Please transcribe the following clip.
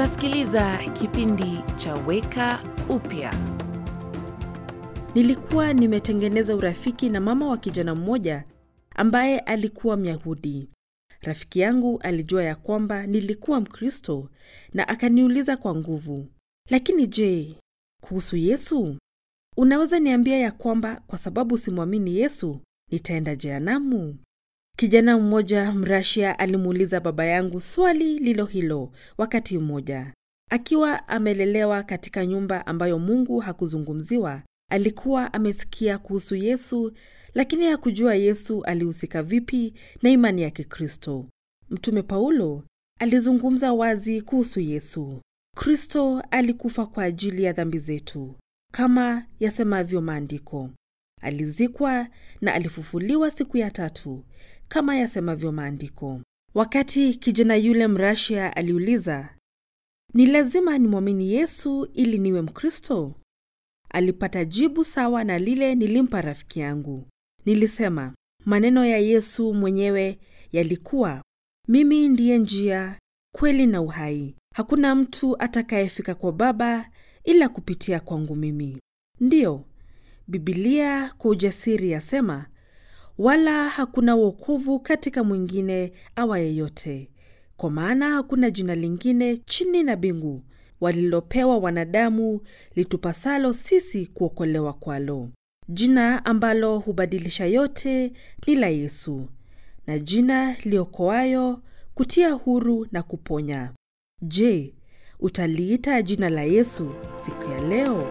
Unasikiliza kipindi cha Weka Upya. Nilikuwa nimetengeneza urafiki na mama wa kijana mmoja ambaye alikuwa Myahudi. Rafiki yangu alijua ya kwamba nilikuwa Mkristo na akaniuliza kwa nguvu, lakini je, kuhusu Yesu? Unaweza niambia ya kwamba kwa sababu simwamini Yesu nitaenda jehanamu? Kijana mmoja Mrasia alimuuliza baba yangu swali lilo hilo wakati mmoja. Akiwa amelelewa katika nyumba ambayo Mungu hakuzungumziwa, alikuwa amesikia kuhusu Yesu, lakini hakujua Yesu alihusika vipi na imani ya Kikristo. Mtume Paulo alizungumza wazi kuhusu Yesu. Kristo alikufa kwa ajili ya dhambi zetu, kama yasemavyo Maandiko. Alizikwa na alifufuliwa siku ya tatu, kama yasemavyo Maandiko. Wakati kijana yule Mrasia aliuliza, ni lazima nimwamini Yesu ili niwe Mkristo? Alipata jibu sawa na lile nilimpa rafiki yangu. Nilisema maneno ya Yesu mwenyewe yalikuwa, mimi ndiye njia, kweli na uhai. Hakuna mtu atakayefika kwa Baba ila kupitia kwangu mimi. Ndiyo, Bibilia kwa ujasiri yasema, wala hakuna wokovu katika mwingine awa yeyote, kwa maana hakuna jina lingine chini na mbingu walilopewa wanadamu litupasalo sisi kuokolewa kwalo. Jina ambalo hubadilisha yote ni la Yesu, na jina liokoayo, kutia huru na kuponya. Je, utaliita jina la Yesu siku ya leo?